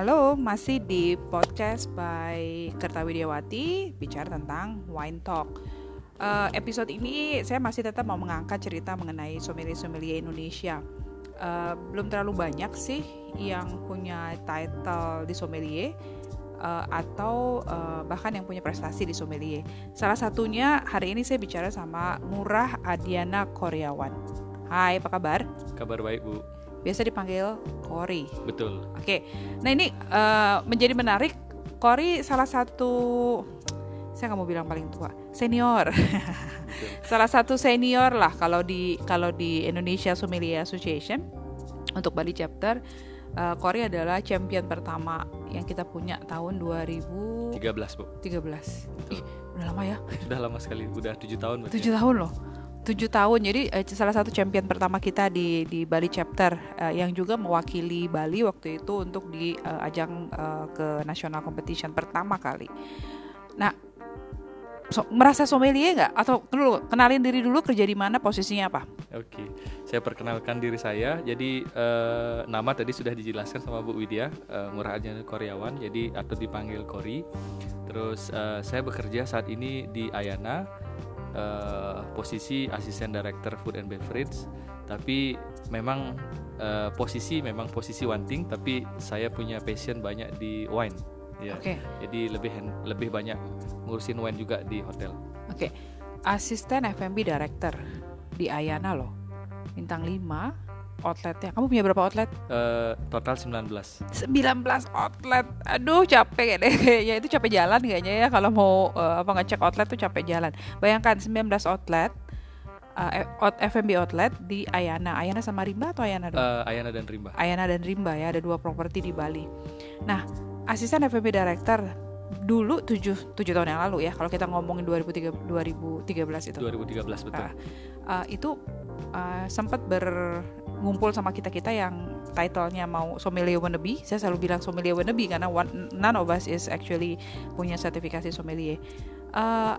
Halo, masih di podcast by Kerta Widiawati bicara tentang wine talk. Uh, episode ini saya masih tetap mau mengangkat cerita mengenai sommelier-sommelier Indonesia. Uh, belum terlalu banyak sih yang punya title di sommelier uh, atau uh, bahkan yang punya prestasi di sommelier. Salah satunya hari ini saya bicara sama Murah Adiana Koryawan. Hai, apa kabar? Kabar baik, Bu biasa dipanggil Kori. Betul. Oke, nah ini uh, menjadi menarik. Kori salah satu, saya nggak mau bilang paling tua, senior. salah satu senior lah kalau di kalau di Indonesia Sommelier Association untuk Bali chapter. Uh, Kori adalah champion pertama yang kita punya tahun 2013 Bu. 13. Ih, udah lama ya? Sudah lama sekali, udah tujuh tahun. Tujuh tahun loh tujuh tahun jadi uh, salah satu champion pertama kita di di Bali chapter uh, yang juga mewakili Bali waktu itu untuk di uh, ajang uh, ke national competition pertama kali. Nah, so, merasa sommelier nggak atau dulu kenalin diri dulu kerja di mana posisinya apa? Oke, saya perkenalkan diri saya. Jadi uh, nama tadi sudah dijelaskan sama Bu Widya uh, Murah Aja Koryawan, jadi atau dipanggil Kori. Terus uh, saya bekerja saat ini di Ayana uh, posisi asisten director food and beverage tapi memang uh, posisi memang posisi wanting tapi saya punya passion banyak di wine ya okay. jadi lebih lebih banyak ngurusin wine juga di hotel oke okay. asisten F&B director di Ayana loh bintang 5 outletnya. Kamu punya berapa outlet? Uh, total 19. 19 outlet. Aduh, capek ya deh kayaknya. Itu capek jalan kayaknya ya kalau mau uh, apa ngecek outlet tuh capek jalan. Bayangkan 19 outlet uh, F&B outlet di Ayana. Ayana sama Rimba atau Ayana dong? Uh, Ayana dan Rimba. Ayana dan Rimba ya, ada dua properti di Bali. Nah, asisten F&B director dulu 7 7 tahun yang lalu ya kalau kita ngomongin 2013 2013 itu 2013 betul uh, uh, itu uh, sempat ber ngumpul sama kita kita yang titlenya mau sommelier wannabe saya selalu bilang sommelier wannabe karena one, none of us is actually punya sertifikasi sommelier uh,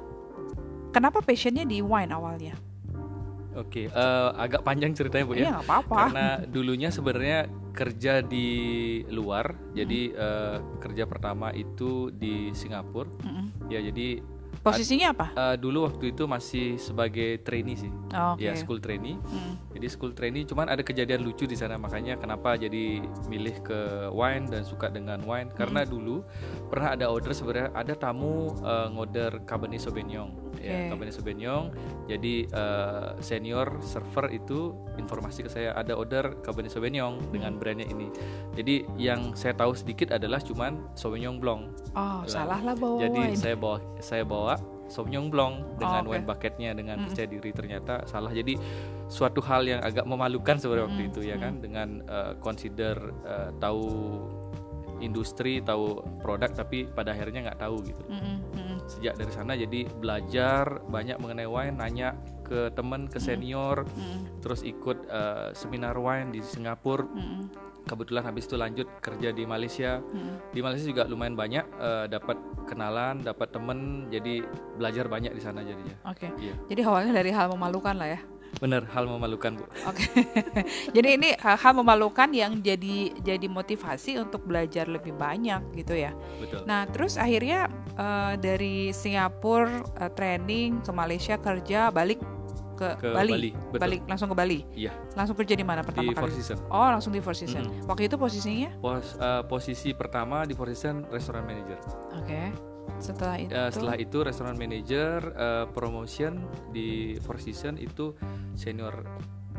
kenapa passionnya di wine awalnya Oke, okay, uh, eh, agak panjang ceritanya bu ya. Iya apa-apa. Karena dulunya sebenarnya kerja di luar, jadi uh, kerja pertama itu di Singapura. Mm -hmm. Ya jadi Posisinya apa? Uh, dulu waktu itu masih sebagai trainee sih. Oh, okay. Ya, school trainee. Hmm. Jadi school trainee cuman ada kejadian lucu di sana makanya kenapa jadi milih ke wine dan suka dengan wine karena hmm. dulu pernah ada order sebenarnya ada tamu uh, ngoder Cabernet Sauvignon. Okay. Ya, Cabernet Sauvignon. Jadi uh, senior server itu informasi ke saya ada order Cabernet Sauvignon hmm. dengan brandnya ini. Jadi yang saya tahu sedikit adalah cuman Sauvignon Blanc. Oh, nah, salah lah bawa Jadi wine. saya bawa saya bawa Sauvignon Blanc dengan oh, okay. wine bucketnya dengan mm. percaya diri ternyata salah jadi suatu hal yang agak memalukan sebenarnya mm. waktu itu ya kan dengan uh, consider uh, tahu industri tahu produk tapi pada akhirnya nggak tahu gitu mm. Sejak dari sana jadi belajar banyak mengenai wine nanya ke teman ke senior mm. terus ikut uh, seminar wine di Singapura mm kebetulan habis itu lanjut kerja di Malaysia hmm. di Malaysia juga lumayan banyak uh, dapat kenalan dapat temen jadi belajar banyak di sana jadinya oke okay. iya. jadi awalnya dari hal memalukan lah ya benar hal memalukan bu oke okay. jadi ini hal-hal memalukan yang jadi jadi motivasi untuk belajar lebih banyak gitu ya betul nah terus akhirnya uh, dari Singapura uh, training ke Malaysia kerja balik ke, ke Bali, Bali. Balik langsung ke Bali. Iya. Langsung kerja di mana pertama di kali? Four Season. Oh, langsung di Four Season. Mm -hmm. Waktu itu posisinya? Pos, uh, posisi pertama di Four Season restoran manager. Oke. Okay. Setelah itu uh, setelah itu restoran manager uh, promotion di Four Season itu senior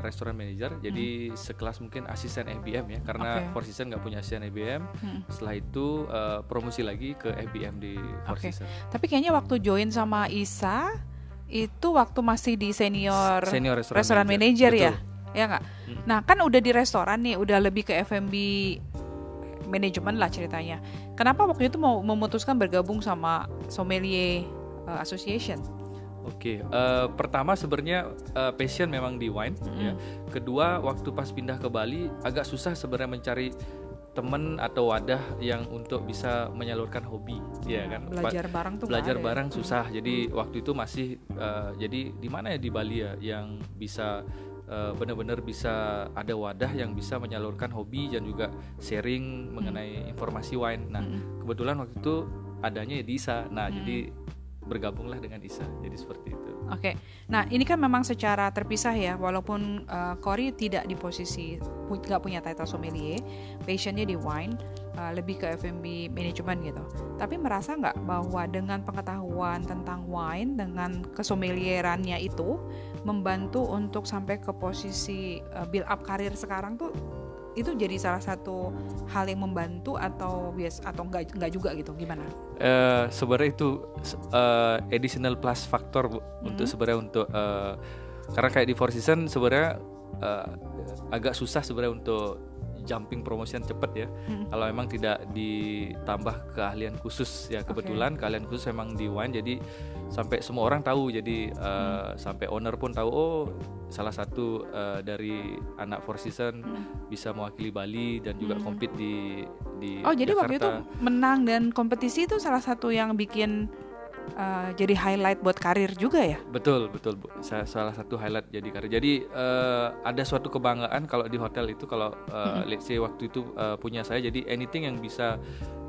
restoran manager jadi hmm. sekelas mungkin asisten FBM ya karena okay. Four Season nggak punya asisten FBM hmm. setelah itu uh, promosi lagi ke FBM di Four okay. Season tapi kayaknya waktu join sama Isa itu waktu masih di senior, senior restoran, restoran manager, manager ya ya nggak hmm. nah kan udah di restoran nih udah lebih ke F&B manajemen lah ceritanya kenapa waktu itu mau memutuskan bergabung sama sommelier uh, association Oke, okay. uh, eh, pertama sebenarnya uh, passion memang di wine, mm -hmm. ya. Kedua, waktu pas pindah ke Bali agak susah sebenarnya mencari temen atau wadah yang untuk bisa menyalurkan hobi ya kan belajar bareng tuh belajar ya? bareng ya. susah jadi waktu itu masih uh, jadi di mana ya di Bali ya yang bisa uh, benar-benar bisa ada wadah yang bisa menyalurkan hobi dan juga sharing mengenai informasi wine. Nah, hmm. kebetulan waktu itu adanya di ISA. Nah, hmm. jadi bergabunglah dengan ISA. Jadi seperti itu. Oke, okay. nah ini kan memang secara terpisah ya, walaupun uh, Cory tidak di posisi nggak punya title sommelier, passionnya di wine, uh, lebih ke F&B management gitu. Tapi merasa nggak bahwa dengan pengetahuan tentang wine, dengan kesommelierannya itu membantu untuk sampai ke posisi uh, build up karir sekarang tuh itu jadi salah satu hal yang membantu atau bias atau enggak enggak juga gitu gimana? Uh, sebenarnya itu uh, additional plus factor bu hmm. untuk sebenarnya untuk uh, karena kayak di Four Seasons sebenarnya uh, agak susah sebenarnya untuk jumping promotion cepet ya. Hmm. Kalau memang tidak ditambah keahlian khusus ya kebetulan okay. keahlian khusus memang di wine jadi sampai semua orang tahu jadi uh, hmm. sampai owner pun tahu oh salah satu uh, dari anak Four Season hmm. bisa mewakili Bali dan juga hmm. compete di di Oh, jadi waktu itu menang dan kompetisi itu salah satu yang bikin uh, jadi highlight buat karir juga ya? Betul betul bu, saya salah satu highlight jadi karir. Jadi uh, ada suatu kebanggaan kalau di hotel itu kalau uh, hmm. let's say waktu itu uh, punya saya jadi anything yang bisa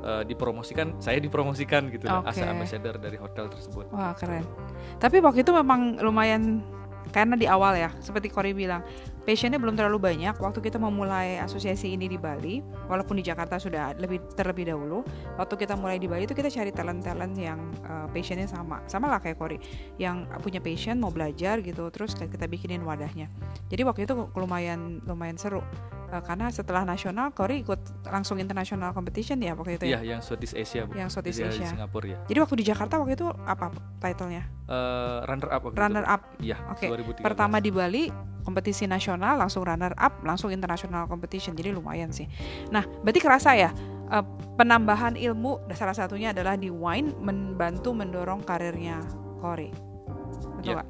uh, dipromosikan saya dipromosikan gitu okay. as ambassador dari hotel tersebut. Wah keren. Tapi waktu itu memang lumayan karena di awal ya seperti Kori bilang passionnya belum terlalu banyak. Waktu kita memulai asosiasi ini di Bali walaupun di Jakarta sudah lebih terlebih dahulu waktu kita mulai di Bali itu kita cari talent talent yang uh, passionnya sama. Sama lah kayak Kori yang punya passion mau belajar gitu terus kita bikinin wadahnya. Jadi waktu itu lumayan lumayan seru uh, karena setelah nasional Kori ikut langsung international competition ya waktu itu ya? Iya, yang Southeast Asia. Bu. Yang Southeast Asia. Di Singapura ya. Jadi waktu di Jakarta waktu itu apa titlenya? Uh, runner up waktu Runner itu. up. Iya, Oke. Okay. Pertama di Bali kompetisi nasional langsung runner up langsung international competition jadi lumayan sih nah berarti kerasa ya uh, penambahan ilmu salah satunya adalah di wine membantu mendorong karirnya Corey betul ya.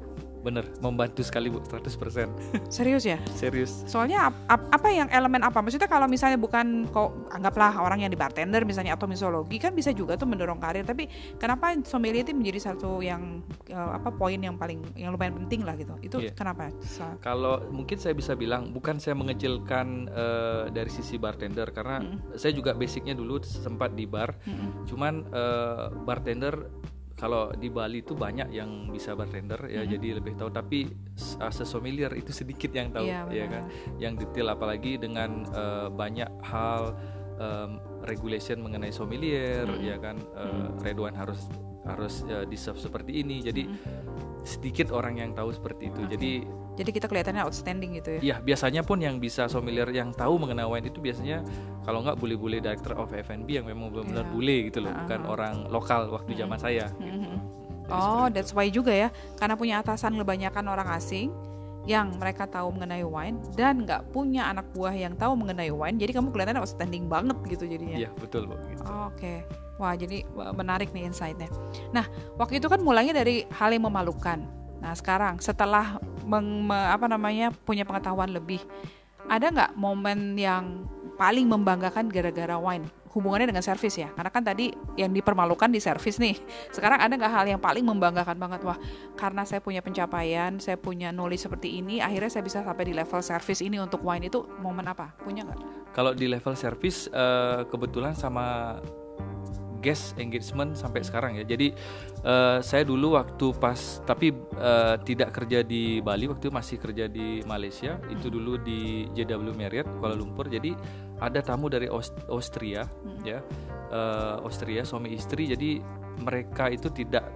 Bener, membantu sekali Bu, 100% Serius ya? Serius Soalnya ap, ap, apa yang elemen apa? Maksudnya kalau misalnya bukan kok anggaplah orang yang di bartender misalnya atau misologi kan bisa juga tuh mendorong karir Tapi kenapa sommelier itu menjadi satu yang uh, apa poin yang paling yang lumayan penting lah gitu Itu yeah. kenapa? Kalau mungkin saya bisa bilang bukan saya mengecilkan uh, dari sisi bartender Karena mm. saya juga basicnya dulu sempat di bar mm. Cuman uh, bartender kalau di Bali itu banyak yang bisa bartender ya mm-hmm. jadi lebih tahu tapi uh, sesomiliar itu sedikit yang tahu yeah, ya kan yang detail apalagi dengan uh, banyak hal um, regulation mengenai sommelier mm-hmm. ya kan uh, mm-hmm. Redwan harus harus uh, seperti ini jadi mm-hmm. sedikit orang yang tahu seperti itu okay. jadi jadi kita kelihatannya outstanding gitu ya. Iya, biasanya pun yang bisa sommelier yang tahu mengenai wine itu biasanya kalau nggak bule-bule director of F&B yang memang benar-benar yeah. bule gitu loh, uh -huh. bukan orang lokal waktu zaman saya gitu. Oh, that's why juga ya. Karena punya atasan kebanyakan orang asing yang mereka tahu mengenai wine dan nggak punya anak buah yang tahu mengenai wine jadi kamu kelihatannya outstanding banget gitu jadinya iya betul bu gitu. oh, oke okay. wah jadi menarik nih insightnya nah waktu itu kan mulainya dari hal yang memalukan Nah sekarang setelah meng, me, apa namanya punya pengetahuan lebih, ada nggak momen yang paling membanggakan gara-gara wine? Hubungannya dengan servis ya, karena kan tadi yang dipermalukan di servis nih. Sekarang ada nggak hal yang paling membanggakan banget wah? Karena saya punya pencapaian, saya punya knowledge seperti ini, akhirnya saya bisa sampai di level servis ini untuk wine itu momen apa? Punya nggak? Kalau di level servis uh, kebetulan sama guest engagement sampai sekarang ya. Jadi uh, saya dulu waktu pas tapi uh, tidak kerja di Bali waktu masih kerja di Malaysia. Itu dulu di JW Marriott Kuala Lumpur. Jadi ada tamu dari Aust Austria hmm. ya. Uh, Austria suami istri. Jadi mereka itu tidak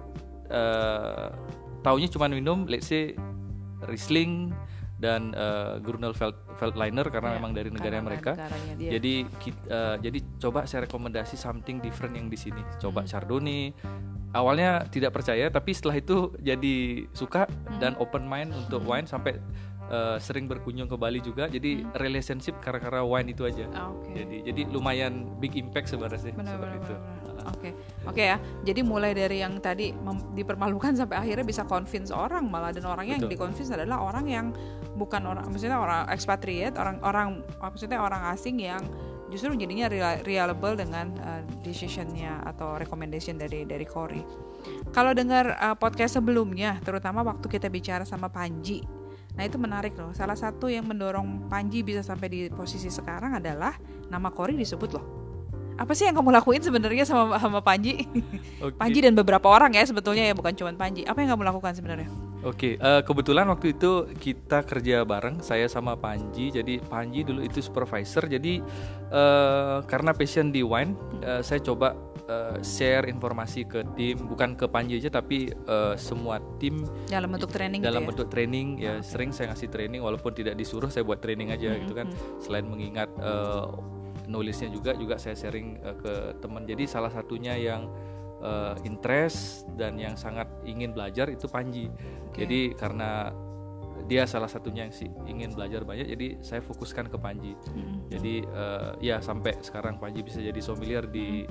uh, taunya cuma minum let's say Riesling dan uh, Gurnel Feld, Feldliner karena ya, memang dari negara mereka. Jadi kita, uh, eh, jadi coba saya rekomendasi something different yang di sini. Coba hmm. Chardonnay. Awalnya tidak percaya tapi setelah itu jadi suka hmm. dan open mind untuk hmm. wine sampai uh, sering berkunjung ke Bali juga. Jadi hmm. relationship karena wine itu aja. Ah, okay. Jadi jadi lumayan big impact sebenarnya sih benar, seperti benar, itu. Benar, Oke, okay. oke okay ya. Jadi mulai dari yang tadi dipermalukan sampai akhirnya bisa convince orang malah dan orangnya Betul. yang dikonvince adalah orang yang bukan orang, maksudnya orang expatriate, orang-orang maksudnya orang asing yang justru jadinya reliable dengan uh, decisionnya atau recommendation dari dari Cory. Kalau dengar uh, podcast sebelumnya, terutama waktu kita bicara sama Panji, Nah itu menarik loh. Salah satu yang mendorong Panji bisa sampai di posisi sekarang adalah nama Kori disebut loh. Apa sih yang kamu lakuin sebenarnya sama sama Panji? Okay. Panji dan beberapa orang ya sebetulnya ya bukan cuma Panji. Apa yang kamu lakukan sebenarnya? Oke, okay, uh, eh, kebetulan waktu itu kita kerja bareng saya sama Panji. Jadi Panji dulu itu supervisor. Jadi uh, karena passion di wine, uh, saya coba uh, share informasi ke tim bukan ke Panji aja tapi uh, semua tim dalam bentuk training dalam gitu ya? bentuk training ya okay. sering saya ngasih training walaupun tidak disuruh saya buat training aja hmm, gitu kan hmm. selain mengingat uh, knowledge-nya juga juga saya sharing uh, ke teman jadi salah satunya yang uh, interest dan yang sangat ingin belajar itu Panji okay. jadi karena dia salah satunya yang sih ingin belajar banyak jadi saya fokuskan ke Panji hmm. jadi uh, ya sampai sekarang Panji bisa jadi sommelier di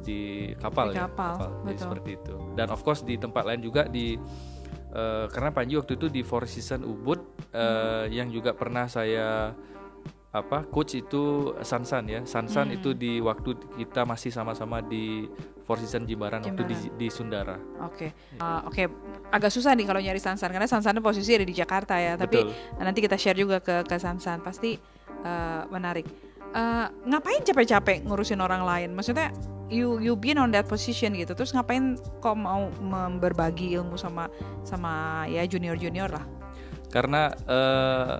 di kapal di ya kapal, kapal. Jadi seperti itu dan of course di tempat lain juga di uh, karena Panji waktu itu di Four Season Ubud uh, hmm. yang juga pernah saya apa coach itu Sansan ya Sansan hmm. itu di waktu kita masih sama-sama di Four Season Jimbaran, Jimbaran. waktu di, di Sundara. Oke, okay. uh, oke, okay. agak susah nih kalau nyari Sansan karena Sansan posisi ada di Jakarta ya. Tapi nanti kita share juga ke ke Sansan pasti uh, menarik. Uh, ngapain capek-capek ngurusin orang lain? Maksudnya you you been on that position gitu terus ngapain kok mau berbagi ilmu sama sama ya junior junior lah karena uh,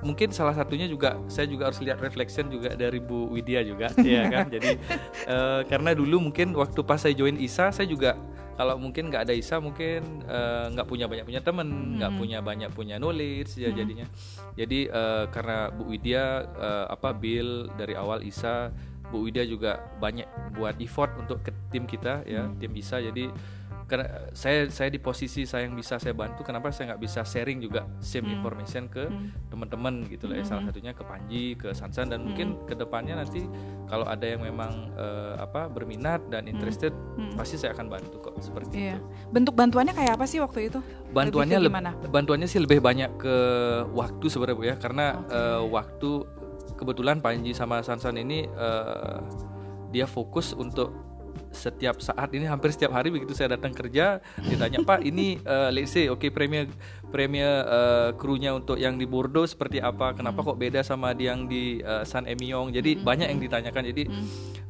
mungkin salah satunya juga saya juga harus lihat reflection juga dari Bu Widya juga ya kan jadi uh, karena dulu mungkin waktu pas saya join ISA saya juga kalau mungkin nggak ada ISA mungkin eh, nggak uh, punya banyak punya temen nggak hmm. punya banyak punya knowledge ya hmm. jadinya jadi uh, karena Bu Widya uh, apa Bill dari awal ISA Bu Widya juga banyak buat effort untuk ke tim kita ya hmm. tim bisa jadi karena saya saya di posisi saya yang bisa saya bantu kenapa saya nggak bisa sharing juga same hmm. information ke hmm. teman-teman gitu lah ya hmm. salah satunya ke Panji ke Sansan dan hmm. mungkin ke depannya nanti kalau ada yang memang uh, apa berminat dan hmm. interested hmm. pasti saya akan bantu kok seperti iya. itu bentuk bantuannya kayak apa sih waktu itu bantuannya lebih bantuannya sih lebih banyak ke waktu sebenarnya ya karena okay. uh, eh, waktu kebetulan Panji sama Sansan ini uh, dia fokus untuk setiap saat ini hampir setiap hari begitu saya datang kerja ditanya Pak ini uh, let's say oke okay, premier premier uh, krunya untuk yang di Bordeaux seperti apa kenapa hmm. kok beda sama yang di uh, San Emilion jadi hmm. banyak yang ditanyakan jadi hmm.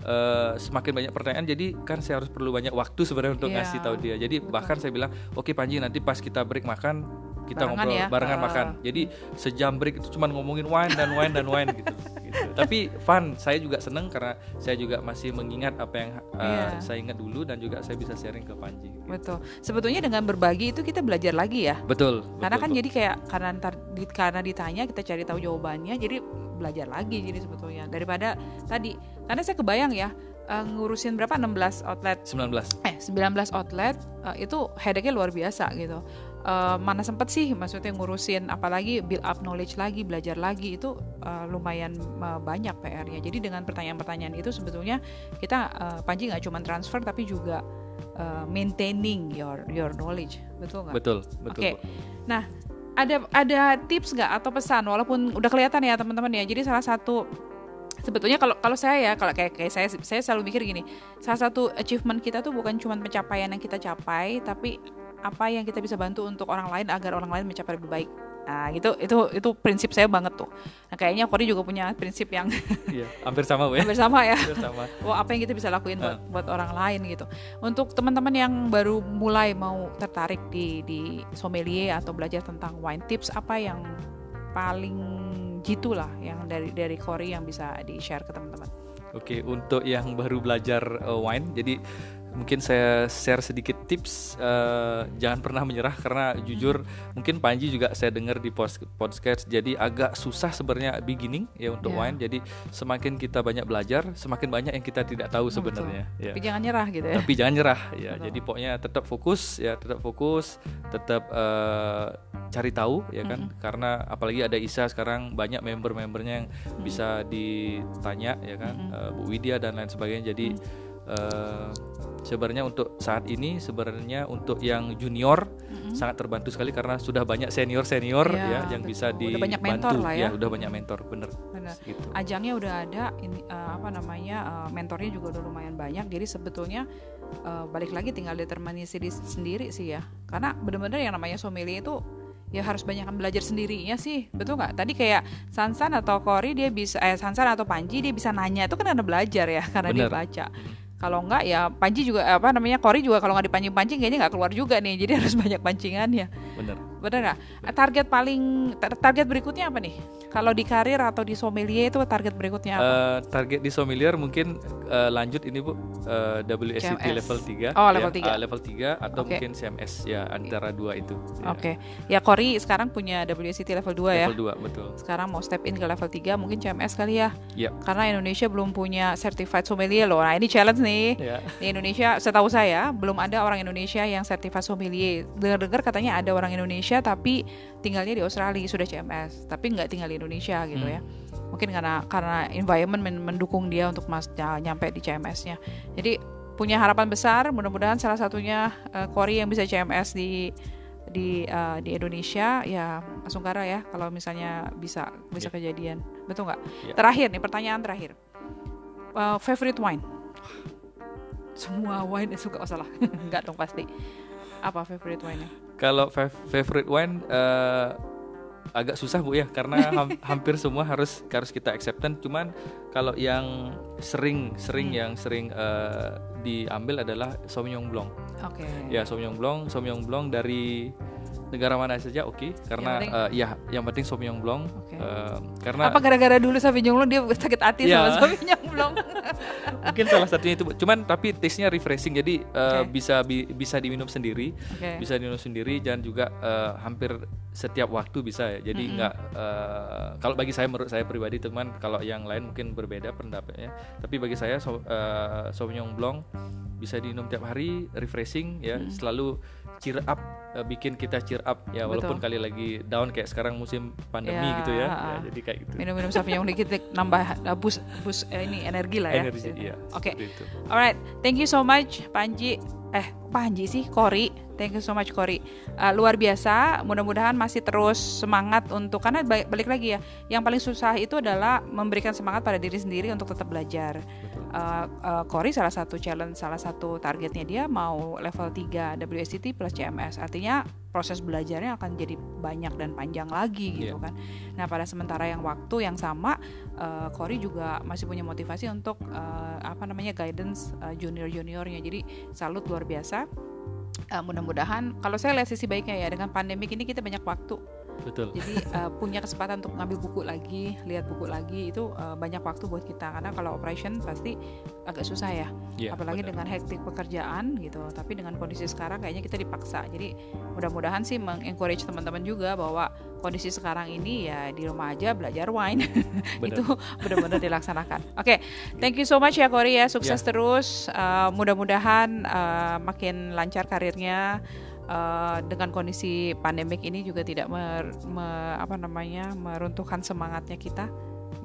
uh, semakin banyak pertanyaan jadi kan saya harus perlu banyak waktu sebenarnya untuk yeah. ngasih tahu dia jadi Betul. bahkan saya bilang oke okay, Panji nanti pas kita break makan kita barengan ngobrol ya? barengan uh. makan jadi sejam break itu cuma ngomongin wine dan wine dan wine gitu, gitu tapi fun saya juga seneng karena saya juga masih mengingat apa yang uh, eh, yeah. saya ingat dulu dan juga saya bisa sharing ke Panji gitu. betul sebetulnya dengan berbagi itu kita belajar lagi ya betul, karena betul, kan betul. jadi kayak karena ntar di, karena ditanya kita cari tahu jawabannya jadi belajar lagi jadi sebetulnya daripada tadi karena saya kebayang ya uh, ngurusin berapa 16 outlet 19 eh 19 outlet uh, itu headache-nya luar biasa gitu uh, mana sempet sih maksudnya ngurusin apalagi build up knowledge lagi belajar lagi itu uh, lumayan uh, banyak PR-nya jadi dengan pertanyaan-pertanyaan itu sebetulnya kita uh, Panji nggak cuma transfer tapi juga uh, maintaining your your knowledge. Betul nggak? Betul betul oke. Okay. nah ada ada tips nggak atau pesan? Walaupun udah kelihatan ya teman-teman ya. Jadi salah satu sebetulnya kalau kalau saya ya kalau kayak kayak saya saya selalu mikir gini. Salah satu achievement kita tuh bukan cuma pencapaian yang kita capai tapi apa yang kita bisa bantu untuk orang lain agar orang lain mencapai lebih baik nah gitu itu itu prinsip saya banget tuh nah kayaknya Kori juga punya prinsip yang iya, hampir sama ya hampir sama ya hampir sama. Wah, apa yang kita bisa lakuin buat uh. buat orang lain gitu untuk teman-teman yang baru mulai mau tertarik di di sommelier atau belajar tentang wine tips apa yang paling jitu lah yang dari dari Kori yang bisa di share ke teman-teman. Oke, untuk yang baru belajar uh, wine, jadi mungkin saya share sedikit tips uh, jangan pernah menyerah karena jujur mungkin Panji juga saya dengar di podcast jadi agak susah sebenarnya beginning ya untuk yeah. wine jadi semakin kita banyak belajar semakin banyak yang kita tidak tahu sebenarnya ya. tapi jangan nyerah gitu ya tapi jangan nyerah ya Betul. jadi pokoknya tetap fokus ya tetap fokus tetap uh, cari tahu ya kan mm -hmm. karena apalagi ada Isa sekarang banyak member-membernya yang mm -hmm. bisa ditanya ya kan mm -hmm. uh, Bu Widya dan lain sebagainya jadi mm -hmm. uh, sebenarnya untuk saat ini sebenarnya untuk yang junior mm-hmm. sangat terbantu sekali karena sudah banyak senior senior ya, ya yang betul. bisa dibantu udah banyak mentor lah ya. ya udah banyak mentor bener bener gitu. ajangnya udah ada ini uh, apa namanya uh, mentornya juga udah lumayan banyak jadi sebetulnya uh, balik lagi tinggal determinasi sendiri sih ya karena bener-bener yang namanya sommelier itu ya harus banyak belajar sendirinya sih betul nggak tadi kayak Sansan atau Kori dia bisa eh Sansan atau Panji dia bisa nanya itu kan karena belajar ya karena Bener. dia baca kalau enggak ya Panji juga apa namanya Kori juga kalau nggak dipancing-pancing kayaknya nggak keluar juga nih. Jadi harus banyak pancingannya. Bener bener nggak? Target paling target berikutnya apa nih? Kalau di karir atau di sommelier itu target berikutnya apa? Uh, target di sommelier mungkin uh, lanjut ini bu uh, eh, WSET CMS. level 3 oh level ya, 3 uh, level 3 atau okay. mungkin CMS ya antara dua itu ya. oke. Okay. ya Kori sekarang punya WSET level 2 level ya? Level 2 betul. Sekarang mau step in ke level 3 mungkin CMS kali ya? Ya. Karena Indonesia belum punya certified sommelier loh. Nah ini challenge nih. Ya. di Indonesia setahu saya belum ada orang Indonesia yang certified sommelier. Dengar-dengar katanya ada orang Indonesia tapi tinggalnya di Australia sudah CMS tapi nggak tinggal di Indonesia gitu hmm. ya. Mungkin karena karena environment mendukung dia untuk mas ya, nyampe di CMS-nya jadi punya harapan besar mudah-mudahan salah satunya uh, Kori yang bisa CMS di di uh, di Indonesia ya Asungkara ya kalau misalnya bisa bisa yeah. kejadian. Betul nggak? Yeah. terakhir nih pertanyaan terakhir. Uh, favorite wine? Semua wine suka oh salah. Nggak dong pasti apa favorite wine-nya? Kalau favorite wine uh, agak susah bu ya karena ha hampir semua harus harus kita acceptance. Cuman kalau yang sering sering hmm. yang sering uh, diambil adalah Sauvignon Blanc. Oke. Okay. Ya Sauvignon Blanc, Sauvignon Blanc dari negara mana saja oke okay, karena yang penting, uh, ya yang penting Sauvignon Blanc okay. uh, karena apa gara-gara dulu Sauvignon Blanc dia sakit hati ya. sama Sauvignon Blanc mungkin salah satunya itu cuman tapi taste-nya refreshing jadi uh, okay. bisa bi bisa diminum sendiri okay. bisa diminum sendiri dan juga uh, hampir setiap waktu bisa ya jadi nggak mm -hmm. uh, kalau bagi saya menurut saya pribadi teman kalau yang lain mungkin berbeda pendapatnya tapi bagi saya so, uh, Sauvignon Blanc bisa diminum tiap hari refreshing ya mm -hmm. selalu cheer up uh, bikin kita cheer up. Ya walaupun Betul. kali lagi down kayak sekarang musim pandemi ya, gitu ya. ya jadi kayak gitu. Minum-minum Sauvignon dikit nambah uh, bus bus uh, ini energi lah ya. Energi iya. Oke. Okay. alright thank you so much Panji. Eh Panji sih Kori Thank you so much Kori. Uh, luar biasa. Mudah-mudahan masih terus semangat untuk karena balik, balik lagi ya. Yang paling susah itu adalah memberikan semangat pada diri sendiri untuk tetap belajar. Uh, uh, Kori salah satu challenge, salah satu targetnya dia mau level 3 WSCT plus CMS. Artinya proses belajarnya akan jadi banyak dan panjang lagi gitu yeah. kan. Nah pada sementara yang waktu yang sama, uh, juga masih punya motivasi untuk uh, apa namanya guidance uh, junior juniornya. Jadi salut luar biasa uh, mudah-mudahan kalau saya lihat sisi baiknya ya dengan pandemik ini kita banyak waktu Betul. Jadi uh, punya kesempatan untuk ngambil buku lagi, lihat buku lagi itu uh, banyak waktu buat kita karena kalau operation pasti agak susah ya. Yeah, Apalagi benar. dengan hektik pekerjaan gitu. Tapi dengan kondisi sekarang kayaknya kita dipaksa. Jadi mudah-mudahan sih mengencourage teman-teman juga bahwa kondisi sekarang ini ya di rumah aja belajar wine. itu benar-benar dilaksanakan. Oke, okay, thank you so much ya Kori ya. Sukses yeah. terus. Uh, mudah-mudahan uh, makin lancar karirnya uh, dengan kondisi pandemik ini juga tidak mer, me, apa namanya meruntuhkan semangatnya kita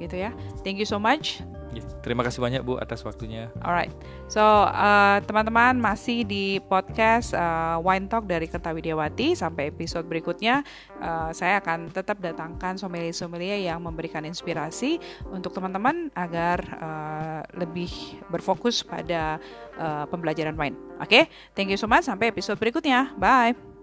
gitu ya. Thank you so much. Ya, terima kasih banyak Bu atas waktunya. Alright, so uh, teman-teman masih di podcast uh, Wine Talk dari Kertawidiawati sampai episode berikutnya uh, saya akan tetap datangkan sommelier-sommelier yang memberikan inspirasi untuk teman-teman agar uh, lebih berfokus pada uh, pembelajaran wine. Oke, okay? thank you so much sampai episode berikutnya. Bye.